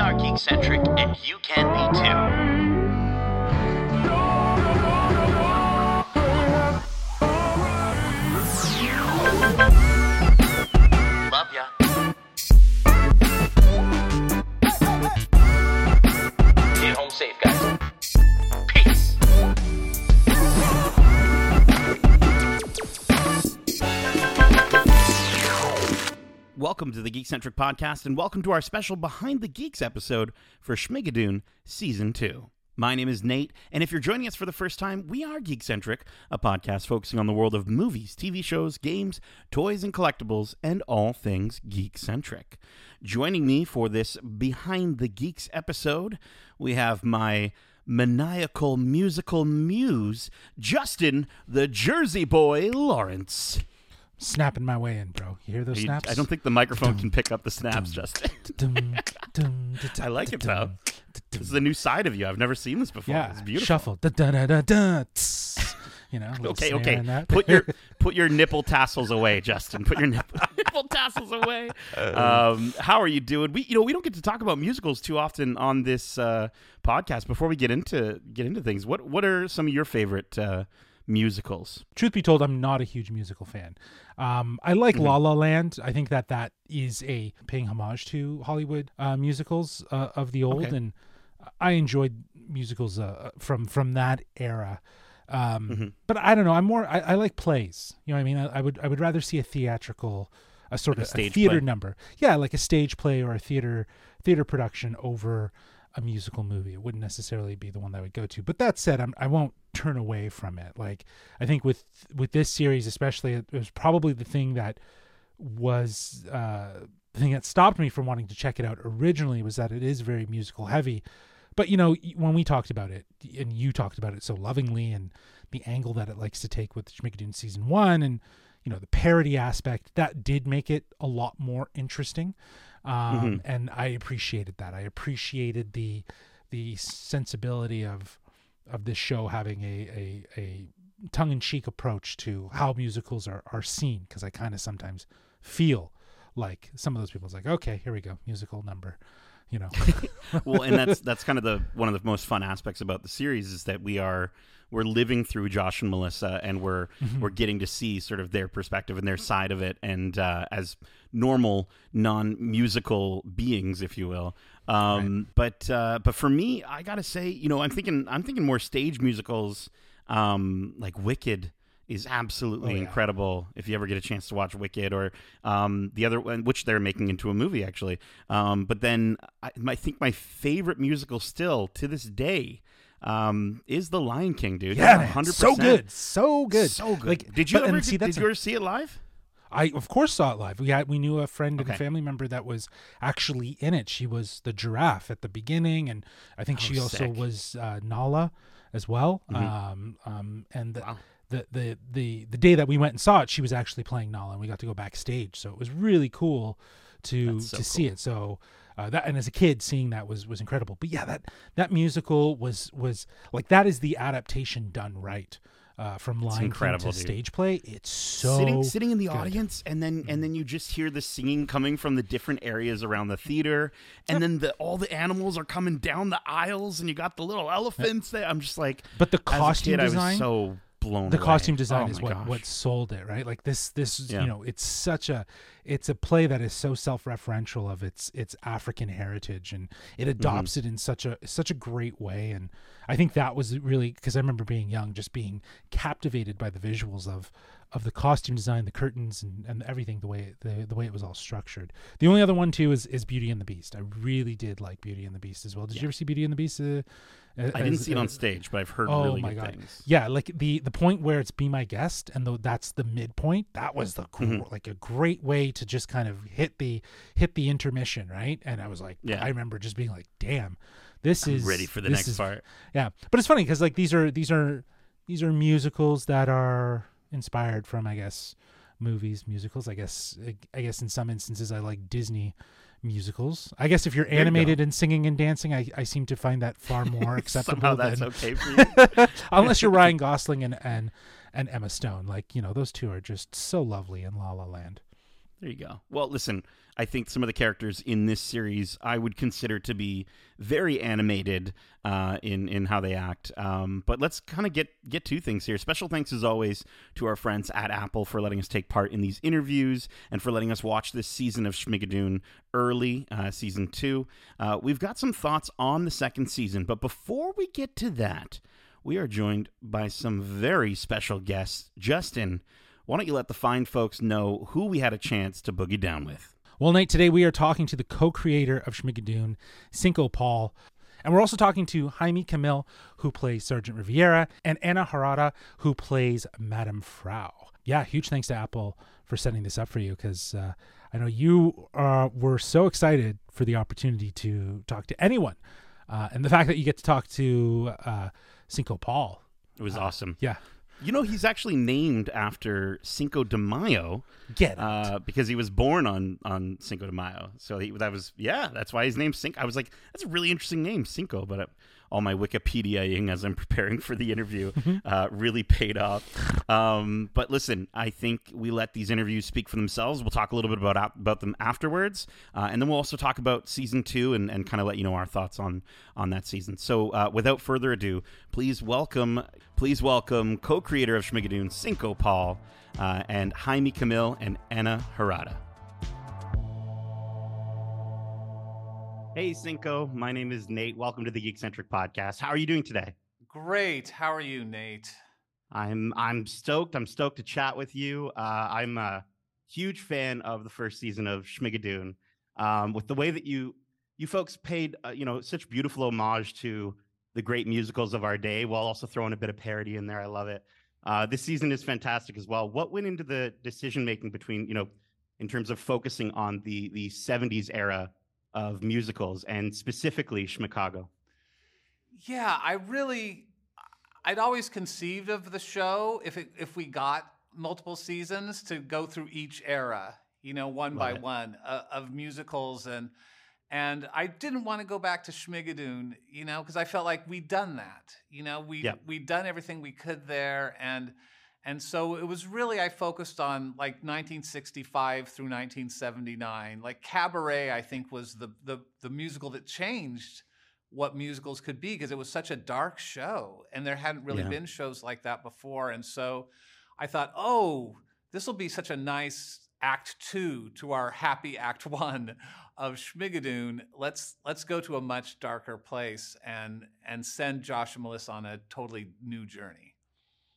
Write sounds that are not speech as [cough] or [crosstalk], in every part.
are geekcentric, and you can be too. Welcome to the Geekcentric Podcast, and welcome to our special Behind the Geeks episode for Schmigadoon Season 2. My name is Nate, and if you're joining us for the first time, we are Geekcentric, a podcast focusing on the world of movies, TV shows, games, toys, and collectibles, and all things geek-centric. Joining me for this Behind the Geeks episode, we have my maniacal musical muse, Justin the Jersey Boy Lawrence. Snapping my way in, bro. You hear those You- snaps? I don't think the microphone can pick up the snaps, Justin. Dum, dum, da, da, I like it, though. This is a new side of you. I've never seen this before. Yeah, it's beautiful. shuffle. Da, da, da, da, da, tss. You know. Okay, okay. Put [laughs] your put your nipple tassels away, Justin. Put your nipple, [laughs] nipple tassels away. [laughs] Um, how are you doing? We you know we don't get to talk about musicals too often on this uh, podcast. Before we get into get into things, what what are some of your favorite uh, musicals? Truth be told, I'm not a huge musical fan. Um, I like Mm-hmm. La La Land. I think that that is a paying homage to Hollywood uh, musicals uh, of the old, Okay. and I enjoyed musicals uh, from from that era. Um, Mm-hmm. But I don't know. I'm more. I, I like plays. You know, what I mean, I, I would I would rather see a theatrical, a sort Like of a stage theater play. number. Yeah, like a stage play or a theater theater production over a musical movie. It wouldn't necessarily be the one that I would go to. But that said, I'm, I won't turn away from it. Like I think with with this series, especially, it was probably the thing that was uh, the thing that stopped me from wanting to check it out originally was that it is very musical heavy. But you know, when we talked about it, and you talked about it so lovingly, and the angle that it likes to take with Schmigadoon season one, and you know the parody aspect, that did make it a lot more interesting. Um, And I appreciated that. I appreciated the the sensibility of of this show having a a, a tongue in cheek approach to how musicals are are seen, because I kind of sometimes feel like some of those people's like, okay, here we go, musical number, you know. [laughs] well, and that's [laughs] that's kind of the one of the most fun aspects about the series is that we are we're living through Josh and Melissa, and we're Mm-hmm. we're getting to see sort of their perspective and their side of it, and uh, as normal non-musical beings, if you will. Um, But uh, but for me, I gotta say, you know, I'm thinking I'm thinking more stage musicals, um, like Wicked. Is absolutely Oh, yeah. incredible if you ever get a chance to watch Wicked or um, the other one, which they're making into a movie actually. Um, but then I, I think my favorite musical still to this day um, is The Lion King, dude. Yeah, 100%. so good, so good, so good. Like, did you but- ever and see, did you ever see it live? I of course saw it live. We had we knew a friend and Okay. a family member that was actually in it. She was the giraffe at the beginning, and I think Oh, she also sick. was uh, Nala as well. Mhm. Um, um, and the, Wow. The the the the day that we went and saw it, she was actually playing Nala, and we got to go backstage. So it was really cool to so to see it. So. Uh, that and as a kid seeing that was was incredible but yeah that that musical was was like that is the adaptation done right uh, from Lion King incredible, to dude. stage play it's so sitting sitting in the good. Mm-hmm. audience and then and then you just hear the singing coming from the different areas around the theater and then the all the animals are coming down the aisles and you got the little elephants there i'm just like But the as costume kid, i design, was so blown the away. costume design Oh is what gosh. what sold it, right? Like this this Yeah. you know, it's such a it's a play that is so self-referential of its its African heritage and it Mm-hmm. adopts it in such a such a great way and I think that was really because I remember being young just being captivated by the visuals of of the costume design, the curtains and, and everything the way the the way it was all structured. The only other one too is is Beauty and the Beast. I really did like Beauty and the Beast as well. Did you ever see Beauty and the Beast? Uh, i didn't see it on stage but i've heard Oh really my good god! things Yeah, like the the point where it's be my guest, and though that's the midpoint, that was the cool, Mm-hmm. like a great way to just kind of hit the hit the intermission, right? And I was like, Yeah. I remember just being like, damn, this I'm is ready for the next is- part Yeah, but it's funny because like these are these are these are musicals that are inspired from, I guess, movies, musicals. I guess I guess in some instances I like Disney musicals. I guess if you're you animated and singing and dancing, I, I seem to find that far [laughs] more acceptable somehow that's than okay for you [laughs] unless you're Ryan [laughs] Gosling and and and Emma Stone. Like you know, those two are just so lovely in La La Land. There you go. Well, listen, I think some of the characters in this series I would consider to be very animated uh, in in how they act. Um, but let's kind of get get to things here. Special thanks as always to our friends at Apple for letting us take part in these interviews and for letting us watch this season of Schmigadoon early, uh, season two. Uh, we've got some thoughts on the second season, but before we get to that, we are joined by some very special guests. Justin why don't you let the fine folks know who we had a chance to boogie down with? Well, Nate, today we are talking to the co creator of Schmigadoon, Cinco Paul. And we're also talking to Jaime Camil, who plays Sergeant Rivera, and Ann Harada, who plays Madame Frau. Yeah, huge thanks to Apple for setting this up for you because uh, I know you uh, were so excited for the opportunity to talk to anyone. Uh, and the fact that you get to talk to uh, Cinco Paul. It was awesome. Yeah. You know, he's actually named after Cinco de Mayo. Get it. Uh, because he was born on, on Cinco de Mayo. So he, that was, yeah, that's why his name's Cinco. I was like, that's a really interesting name, Cinco. But uh, all my Wikipediaing as I'm [laughs] preparing for the interview Mm-hmm. uh, really paid off. Um, but listen, I think we let these interviews speak for themselves. We'll talk a little bit about about them afterwards, uh, and then we'll also talk about season two and, and kind of let you know our thoughts on on that season. So, uh, without further ado, please welcome please welcome co-creator of Schmigadoon, Cinco Paul, uh, and Jaime Camil and Ann Harada. Hey, Cinco. My name is Nate. Welcome to the Geekcentric Podcast. How are you doing today? Great. How are you, Nate? I'm I'm stoked. I'm stoked to chat with you. Uh, I'm a huge fan of the first season of Schmigadoon. Um, with the way that you you folks paid uh, you know such beautiful homage to the great musicals of our day, while also throwing a bit of parody in there. I love it. Uh, this season is fantastic as well. What went into the decision making between you know in terms of focusing on the the 70s era of musicals and specifically Schmicago? Yeah, I really, I'd always conceived of the show if it, if we got multiple seasons to go through each era, you know, one by it. one uh, of musicals and. And I didn't want to go back to Schmigadoon, you know, because I felt like we'd done that. You know, we we'd done everything we could there, and and so it was really I focused on like 1965 through 1979. Like Cabaret, I think was the the the musical that changed what musicals could be because it was such a dark show and there hadn't really Yeah. been shows like that before. And so I thought, oh, this will be such a nice act two to our happy act [laughs] one of Schmigadoon. Let's let's go to a much darker place and and send Josh and Melissa on a totally new journey.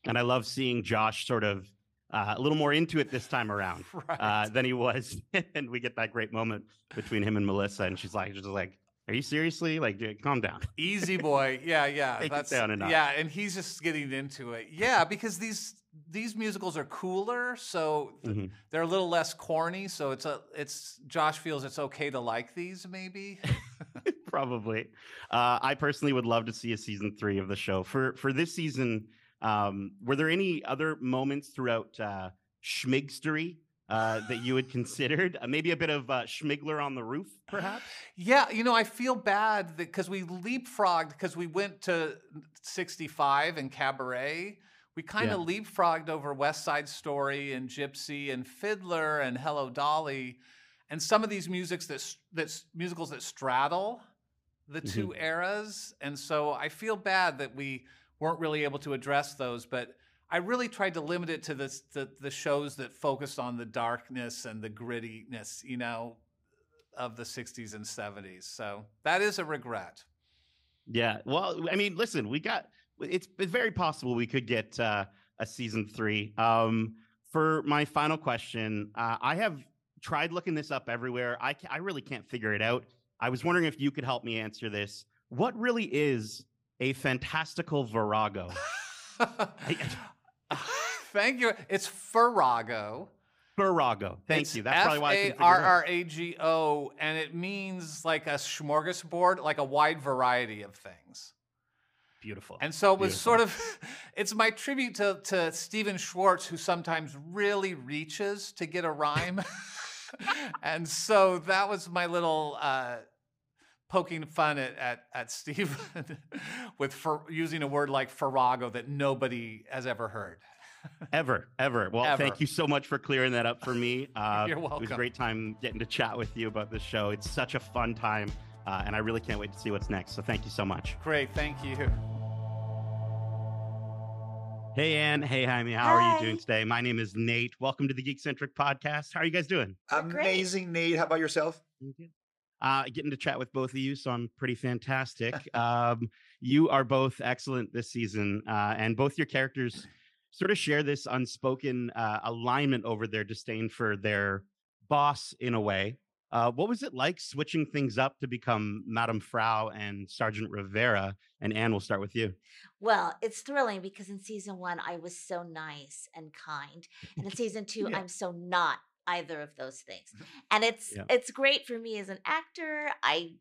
And I love seeing Josh sort of uh, a little more into it this time around. [laughs] Right. uh, than he was, [laughs] and we get that great moment between him and Melissa, and she's like, just like, "Are you seriously? Like, dude, calm down." [laughs] Easy boy. Yeah, yeah. Take that's down a yeah, and he's just getting into it. Yeah, because these these musicals are cooler, so Mhm. they're a little less corny. So it's a it's Josh feels it's okay to like these maybe. Probably. Uh, I personally would love to see a season three of the show. For for this season, um, were there any other moments throughout uh, Schmigstery uh, that you had considered? Uh, maybe a bit of uh, Schmigler on the roof, perhaps. Yeah, you know, I feel bad that because we leapfrogged because we went to 65 and Cabaret. We kind of leapfrogged over West Side Story and Gypsy and Fiddler and Hello Dolly and some of these musics that that's musicals that straddle the 2 eras. And so I feel bad that we weren't really able to address those, but I really tried to limit it to the the shows that focused on the darkness and the grittiness, you know, of the 60s and 70s. So that is a regret. Yeah. Well, I mean, listen, we got it's, it's very possible we could get uh, a season three. Um, for my final question, uh, I have tried looking this up everywhere. I I really can't figure it out. I was wondering if you could help me answer this. What really is a fantastical virago? [laughs] Thank you. It's Farrago. Virago. Thank It's you. That's probably why I couldn't it F A R. R A G O, and it means like a smorgasbord, like a wide variety of things. Beautiful. And so it was Beautiful. sort of, [laughs] it's my tribute to, to Stephen Schwartz, who sometimes really reaches to get a rhyme. [laughs] and so that was my little uh, poking fun at, at, at Stephen [laughs] with for, using a word like Farrago that nobody has ever heard. [laughs] ever, ever. Well, Ever. thank you so much for clearing that up for me. [laughs] Uh, You're welcome. It was a great time getting to chat with you about this show. It's such a fun time, uh, and I really can't wait to see what's next. So thank you so much. Great, thank you. Hey, Ann. Hey, Jaime. How are you doing today? My name is Nate. Welcome to the Geekcentric Podcast. How are you guys doing? Amazing, Nate. How about yourself? Uh, getting to chat with both of you, so I'm pretty [laughs] fantastic. um, you are both excellent this season, uh, and both your characters sort of share this unspoken uh, alignment over their disdain for their boss in a way. Uh, what was it like switching things up to become Madame Frau and Sergeant Rivera? And Ann, we'll start with you. Well, it's thrilling because in season one, I was so nice and kind. And in season two, [laughs] Yeah. I'm so not either of those things. [laughs] And it's Yeah. it's great for me as an actor. I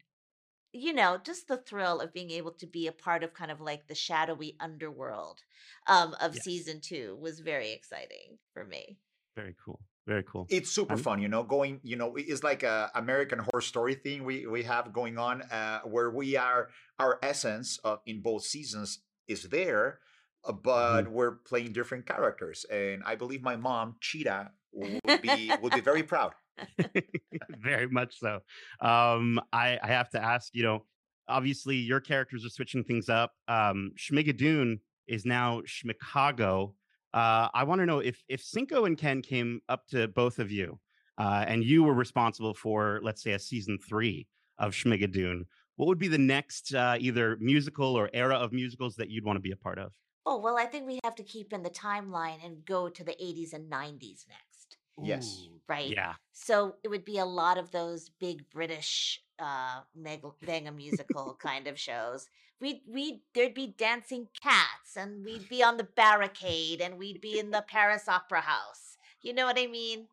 you know, just the thrill of being able to be a part of kind of like the shadowy underworld um, of Yes. season two was very exciting for me. Very cool. Very cool. It's super I'm- fun, you know. Going, you know, it's like a American Horror Story thing we we have going on, uh, where we are our essence of in both seasons is there, uh, but we're playing different characters. And I believe my mom, Chita, would be would be very proud. [laughs] very much so. Um, I, I have to ask, you know, obviously your characters are switching things up. Um, Schmigadoon is now Schmicago. Uh, I want to know if if Cinco and Ken came up to both of you, uh, and you were responsible for, let's say, a season three of Schmigadoon. What would be the next uh, either musical or era of musicals that you'd want to be a part of? Oh, well, I think we have to keep in the timeline and go to the 80s and 90s next, Yes. Right? Yeah. So it would be a lot of those big British uh mega, mega musical [laughs] kind of shows. We'd we there'd be dancing cats and we'd be on the barricade and we'd be in the Paris Opera House. You know what I mean?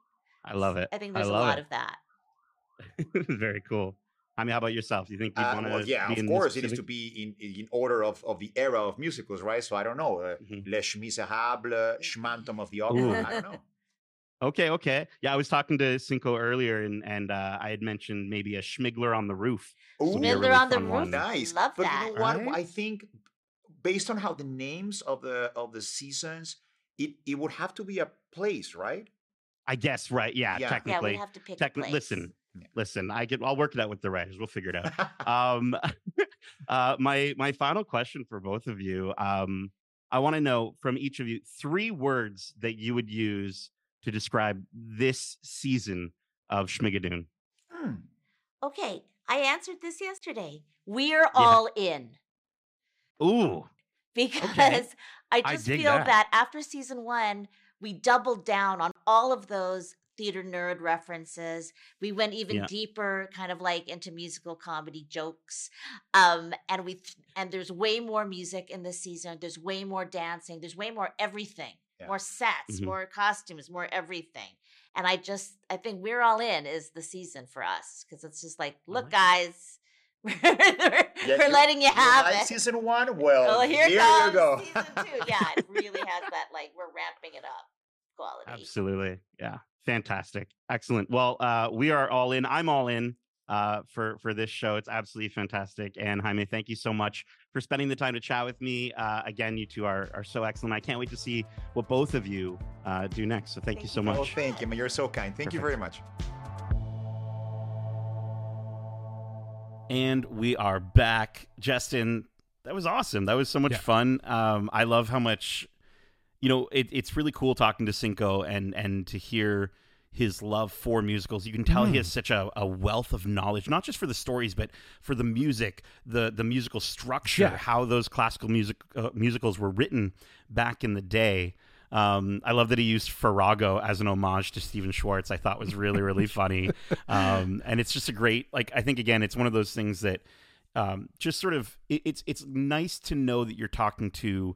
I love it. I think I there's a lot it. of that. [laughs] Very cool. I mean, how about yourself? Do you think you'd Uh, want to? well, yeah, be of in course, it needs to be in in order of, of the era of musicals, right? So I don't know, uh, Mhm. Les Miserables, [laughs] Schmantum of the Opera. I don't know. Okay, okay. Yeah, I was talking to Cinco earlier, and and uh, I had mentioned maybe a Schmigler on the roof. Ooh, Would be a Schmidler really on the Roof. one. nice. Love but that. you know what? Right? I think based on how the names of the of the seasons, it it would have to be a place, right? I guess, right? Yeah, Yeah. Yeah, technically. we have to pick a Techni- place. listen, Yeah. listen. I get. I'll work it out with the writers. We'll figure it out. [laughs] um, [laughs] uh, my my final question for both of you. Um, I want to know from each of you three words that you would use to describe this season of Schmigadoon. Hmm. Okay, I answered this yesterday. We're all in. Ooh, because [laughs] I I just dig feel that. that. after season one, we doubled down on all of those theater nerd references. We went even Yeah. deeper, kind of like into musical comedy jokes. Um, and we th- and there's way more music in this season. There's way more dancing. There's way more everything. Yeah. More sets, Mhm. more costumes, more everything. And I just I think we're all in is the season for us because it's just like, look, like guys, we're, [laughs] we're Yeah, letting you have it. season one. [laughs] Well, Oh, here, here, comes you go. season two. [laughs] Yeah, it really has that like we're ramping it up quality. Absolutely. Yeah. Fantastic. Excellent. Well, uh, we are all in. I'm all in uh, for for this show. It's absolutely fantastic. And Jaime, thank you so much for spending the time to chat with me. Uh, again, you two are are so excellent. I can't wait to see what both of you uh, do next. So thank, you so you. much. Oh, thank you, man. You're so kind. Thank you very much. And we are back. Justin, that was awesome. That was so much Yeah. fun. Um, I love how much, you know, it, it's really cool talking to Cinco and and to hear his love for musicals. You can tell he Mm. has such a, a wealth of knowledge, not just for the stories, but for the music, the the musical structure, Yeah. how those classical music uh, musicals were written back in the day. Um, I love that he used Farrago as an homage to Stephen Schwartz. I thought was really, really [laughs] funny. Um, and it's just a great, like, I think again, it's one of those things that um, just sort of, it, it's, it's nice to know that you're talking to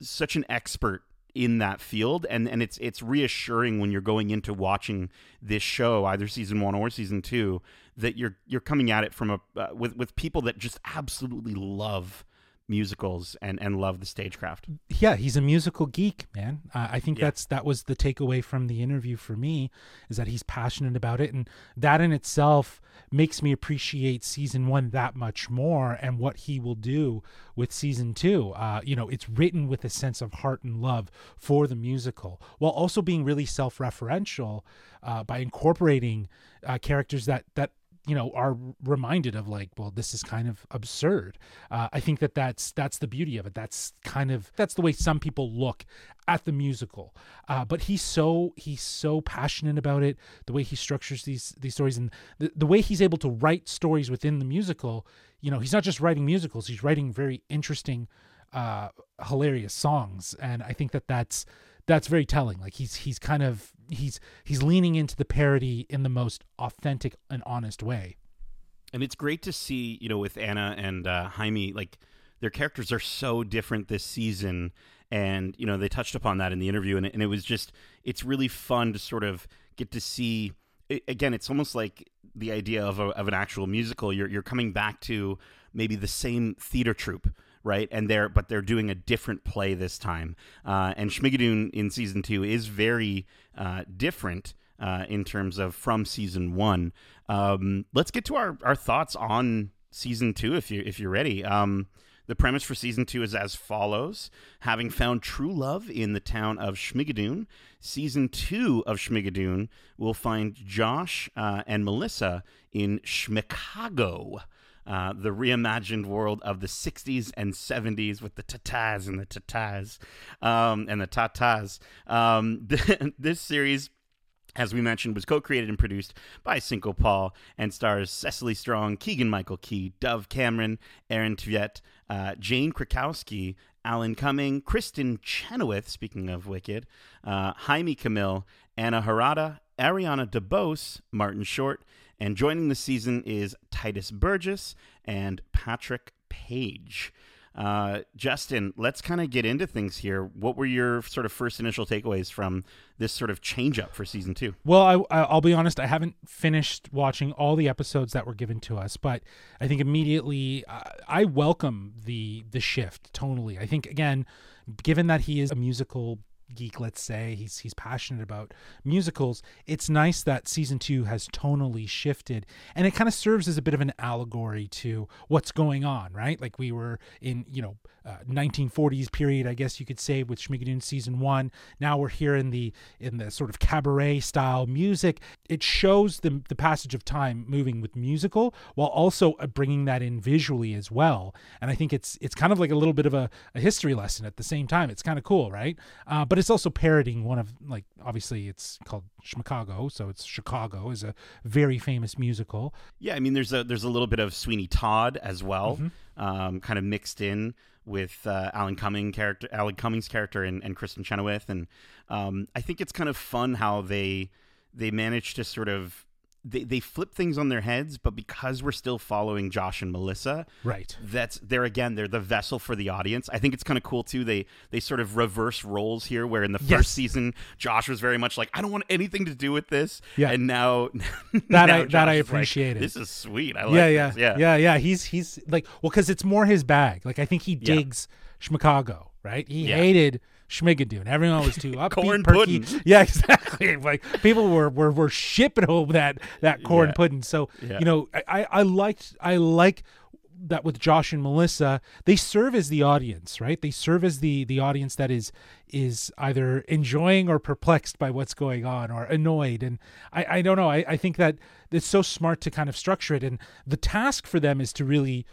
such an expert in that field and and it's it's reassuring when you're going into watching this show either season 1 or season 2 that you're you're coming at it from a uh, with with people that just absolutely love musicals and and love the stagecraft. yeah he's a musical geek man uh, i think Yeah. that's that was the takeaway from the interview for me is that he's passionate about it and that in itself makes me appreciate season one that much more and what he will do with season two uh, you know it's written with a sense of heart and love for the musical while also being really self-referential uh, by incorporating uh, characters that that you know are reminded of like well this is kind of absurd. Uh, i think that that's that's the beauty of it. That's kind of that's the way some people look at the musical. Uh, but he's so he's so passionate about it the way he structures these these stories and the, the way he's able to write stories within the musical you know he's not just writing musicals he's writing very interesting uh hilarious songs. And i think that that's that's very telling like he's he's kind of he's he's leaning into the parody in the most authentic and honest way And it's great to see, you know, with Anna and uh, Jaime, like their characters are so different this season. And, you know, they touched upon that in the interview. And, and it was just, it's really fun to sort of get to see. Again, it's almost like the idea of, a, of an actual musical. You're, you're coming back to maybe the same theater troupe. Right, and they're but they're doing a different play this time, uh, and Schmigadoon in season two is very uh, different uh, in terms of from season one. Um, let's get to our, our thoughts on season two if you if you're ready. Um, the premise for season two is as follows: Having found true love in the town of Schmigadoon, season two of Schmigadoon will find Josh uh, and Melissa in Schmicago. Uh, the reimagined world of the 60s and 70s with the tatas and the tatas um, and the tatas. Um, [laughs] this series as we mentioned, was co-created and produced by Cinco Paul and stars Cecily Strong, Keegan Michael Key, Dove Cameron, Aaron Tveit, uh, Jane Krakowski, Alan Cumming, Kristin Chenoweth, speaking of Wicked, uh, Jaime Camil, Ann Harada, Ariana DeBose, Martin Short, and joining the season is Titus Burgess and Patrick Page. Uh, Justin, let's kind of get into things here. What were your sort of first initial takeaways from this sort of change up for season two? Well, I, I I'll be honest. I haven't finished watching all the episodes that were given to us, but I think immediately uh, I welcome the the shift tonally. I think again, given that he is a musical geek, let's say he's he's passionate about musicals. It's nice that season two has tonally shifted, and it kind of serves as a bit of an allegory to what's going on, right? Like we were in you know. Uh, 1940s period, I guess you could say, with Schmigadoon season one. Now we're here in the in the sort of cabaret style music. It shows the the passage of time moving with musical, while also uh, bringing that in visually as well. And I think it's it's kind of like a little bit of a, a history lesson at the same time. It's kind of cool, right? Uh, but it's also parroting one of like obviously it's called Chicago, so it's Chicago is a very famous musical. Yeah, I mean, there's a there's a little bit of Sweeney Todd as well, um, kind of mixed in with uh, Alan Cumming character, Alan Cummings' character, and, and Kristin Chenoweth, and um, I think it's kind of fun how they they manage to sort of they, they flip things on their heads, but because we're still following Josh and Melissa, Right. that's they're again they're the vessel for the audience. I think it's kind of cool too. They they sort of reverse roles here, where in the first season Josh was very much like I don't want anything to do with this, Yeah. and now That [laughs] now I- that I like, appreciate it. This is sweet. I like yeah, yeah, this. yeah, yeah, yeah. He's he's like well, because it's more his bag. Like I think he Yeah. digs Chicago, right? He Yeah. hated Schmigadoon. Everyone was too [laughs] upbeat, Corn perky. pudding. [laughs] Yeah, exactly. [laughs] Like people were were were shipping home that that corn Yeah. pudding. So Yeah. you know, I I liked I like that with Josh and Melissa, they serve as the audience, right? They serve as the the audience that is is either enjoying or perplexed by what's going on or annoyed. And I, I don't know. I, I think that it's so smart to kind of structure it. And the task for them is to really,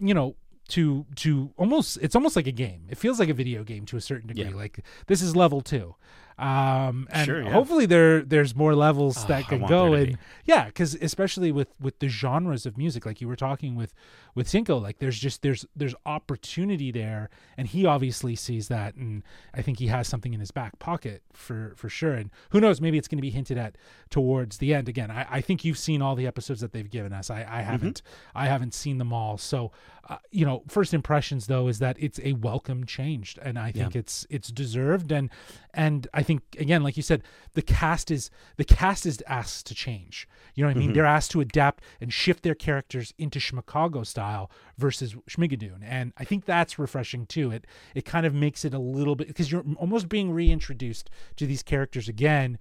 you know, to to almost it's almost like a game. It feels like a video game to a certain degree. Yeah. Like this is level two. Um and Sure, yeah. hopefully there there's more levels Oh, that can go and be. yeah because especially with with the genres of music like you were talking with with cinco like there's just there's there's opportunity there and he obviously sees that and i think he has something in his back pocket for for sure and who knows maybe it's going to be hinted at towards the end. Again i, I think you've seen all the episodes that they've given us. I i haven't i haven't seen them all. So uh, you know first impressions though is that it's a welcome change and i think it's it's deserved and and i think again, like you said, the cast is the cast is asked to change. You know what I mean? Mhm. They're asked to adapt and shift their characters into Schmicago style versus Schmigadoon, and I think that's refreshing too. It it kind of makes it a little bit because you're almost being reintroduced to these characters again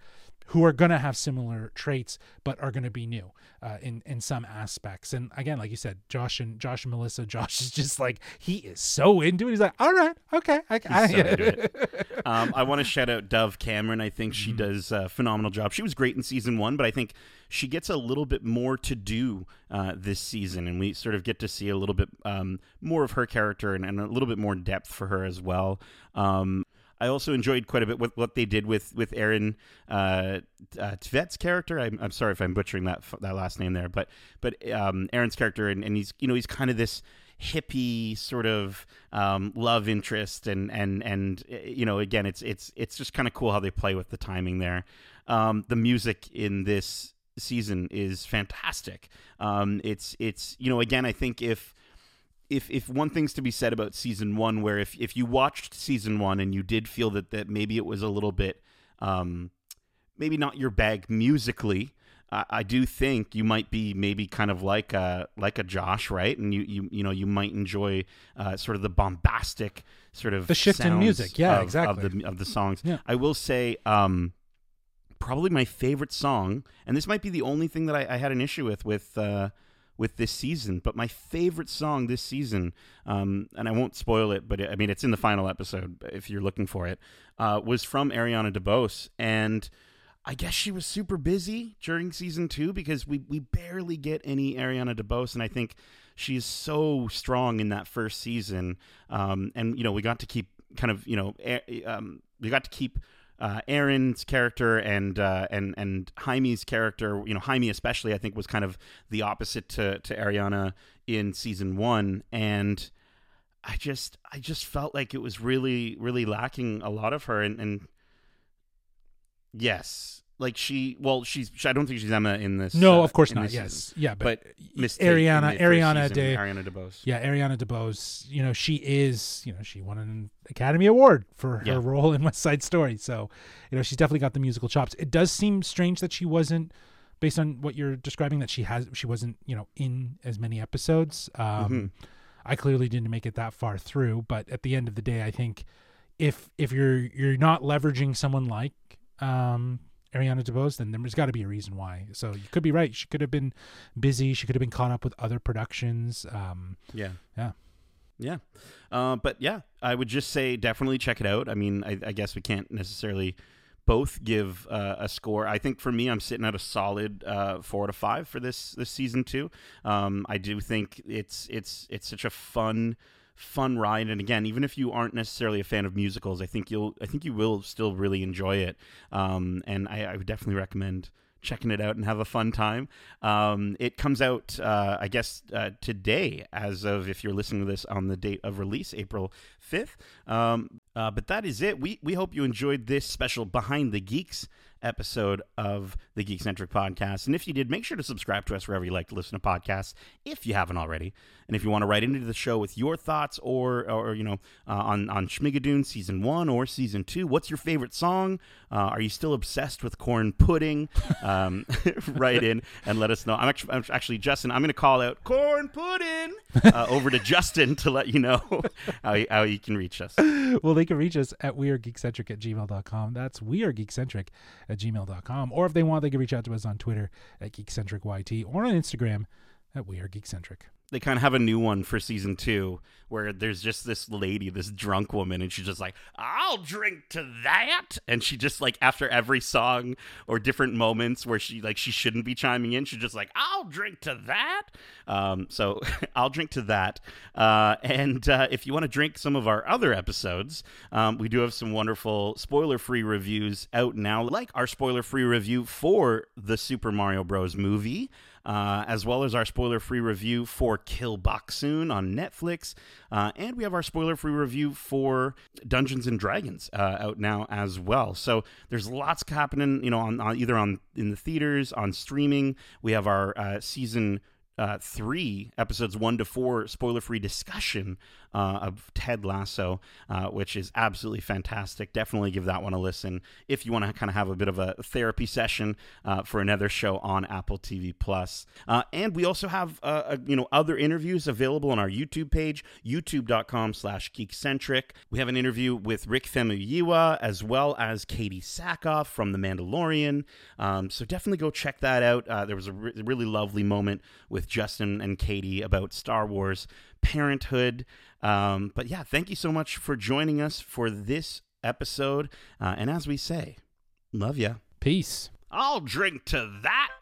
who are going to have similar traits but are going to be new uh, in in some aspects and again like you said josh and josh and melissa [laughs] josh is just like he is so into it he's like all right okay I, I, so it. [laughs] Um, I want to shout out Dove Cameron. I think Mm-hmm. she does a phenomenal job. She was great in season one, but I think she gets a little bit more to do uh, this season, and we sort of get to see a little bit um, more of her character and, and a little bit more depth for her as well. Um, I also enjoyed quite a bit what they did with with Aaron uh, uh, Tveit's character. I'm, I'm sorry if I'm butchering that that last name there, but but um, Aaron's character, and, and he's you know he's kind of this hippie sort of um, love interest, and and and you know again it's it's it's just kind of cool how they play with the timing there. Um, the music in this season is fantastic. Um, it's it's you know again I think if if if one thing's to be said about season one, where if if you watched season one and you did feel that that maybe it was a little bit, um, maybe not your bag musically, I, I do think you might be maybe kind of like a like a Josh, right? And you you you know you might enjoy uh, sort of the bombastic sort of The shift in music. Yeah, of, exactly. of the of the songs. Yeah. I will say. Um, Probably my favorite song, and this might be the only thing that I, I had an issue with with uh, with this season. But my favorite song this season, um, and I won't spoil it, but I mean it's in the final episode if you're looking for it, uh, was from Ariana DeBose, and I guess she was super busy during season two because we we barely get any Ariana DeBose, and I think she's so strong in that first season, um, and you know we got to keep kind of you know um, we got to keep uh, Aaron's character and uh, and and Jaime's character, you know, Jaime especially, I think was kind of the opposite to to Ariana in season one, and I just I just felt like it was really really lacking a lot of her, and, and yes, like she, well, she's I don't think she's Emma in this. no uh, of course not yes season. yeah but, but Miss ariana ariana de Ariana DeBose. yeah ariana debose you know she is you know she won an academy award for her Yeah. role in west side story so you know she's definitely got the musical chops it does seem strange that she wasn't based on what you're describing that she has she wasn't you know in as many episodes um Mhm. i clearly didn't make it that far through but at the end of the day i think if if you're you're not leveraging someone like um Ariana DeBose, then there's got to be a reason why. So you could be right. She could have been busy. She could have been caught up with other productions. Um, Yeah. Yeah. Yeah. Uh, but yeah, I would just say definitely check it out. I mean, I, I guess we can't necessarily both give uh, a score. I think for me, I'm sitting at a solid uh, four to five for this this season two. Um, I do think it's it's it's such a fun fun ride and again even if you aren't necessarily a fan of musicals i think you'll i think you will still really enjoy it um, and I, I would definitely recommend checking it out and have a fun time. Um, it comes out, uh, I guess, uh, today, as of if you're listening to this on the date of release, April 5th. Um, uh, but that is it. We, we hope you enjoyed this special Behind the Geeks episode of the Geekcentric podcast. And if you did, make sure to subscribe to us wherever you like to listen to podcasts, if you haven't already. And if you want to write into the show with your thoughts or, or you know, uh, on, on Schmigadoon season one or season two, what's your favorite song? Uh, are you still obsessed with corn pudding? Um, [laughs] write in and let us know. I'm actually, I'm actually Justin, I'm going to call out corn pudding uh, over to Justin to let you know [laughs] how, you- how you can reach us. well, they can reach us at wearegeekcentric at gmail.com. That's wearegeekcentric at gmail.com. Or if they want, they can reach out to us on Twitter at geekcentricyt or on Instagram at wearegeekcentric. They kind of have a new one for season two where there's just this lady, this drunk woman, and she's just like, I'll drink to that. And she just like after every song or different moments where she like she shouldn't be chiming in, she's just like, I'll drink to that. Um, so [laughs] I'll drink to that. Uh, and uh, if you want to drink some of our other episodes, um, we do have some wonderful spoiler free reviews out now, like our spoiler free review for the Super Mario Bros. movie uh, as well as our spoiler free review for Kill Boksoon on Netflix. Uh, and we have our spoiler free review for Dungeons and Dragons uh, out now as well. So there's lots happening, you know, on, on either on in the theaters, on streaming. We have our uh, season uh, three episodes one to four spoiler free discussion uh, of Ted Lasso, uh, which is absolutely fantastic. Definitely give that one a listen if you want to kind of have a bit of a therapy session uh, for another show on Apple TV Plus. Uh, and we also have uh, you know other interviews available on our YouTube page, YouTube.com/slash Geekcentric. We have an interview with Rick Famuyiwa as well as Katee Sackhoff from The Mandalorian. Um, so definitely go check that out. there was a re- really lovely moment with Justin and Katee about Star Wars parenthood. Um, but yeah, thank you so much for joining us for this episode. Uh, and as we say, love ya. Peace. I'll drink to that.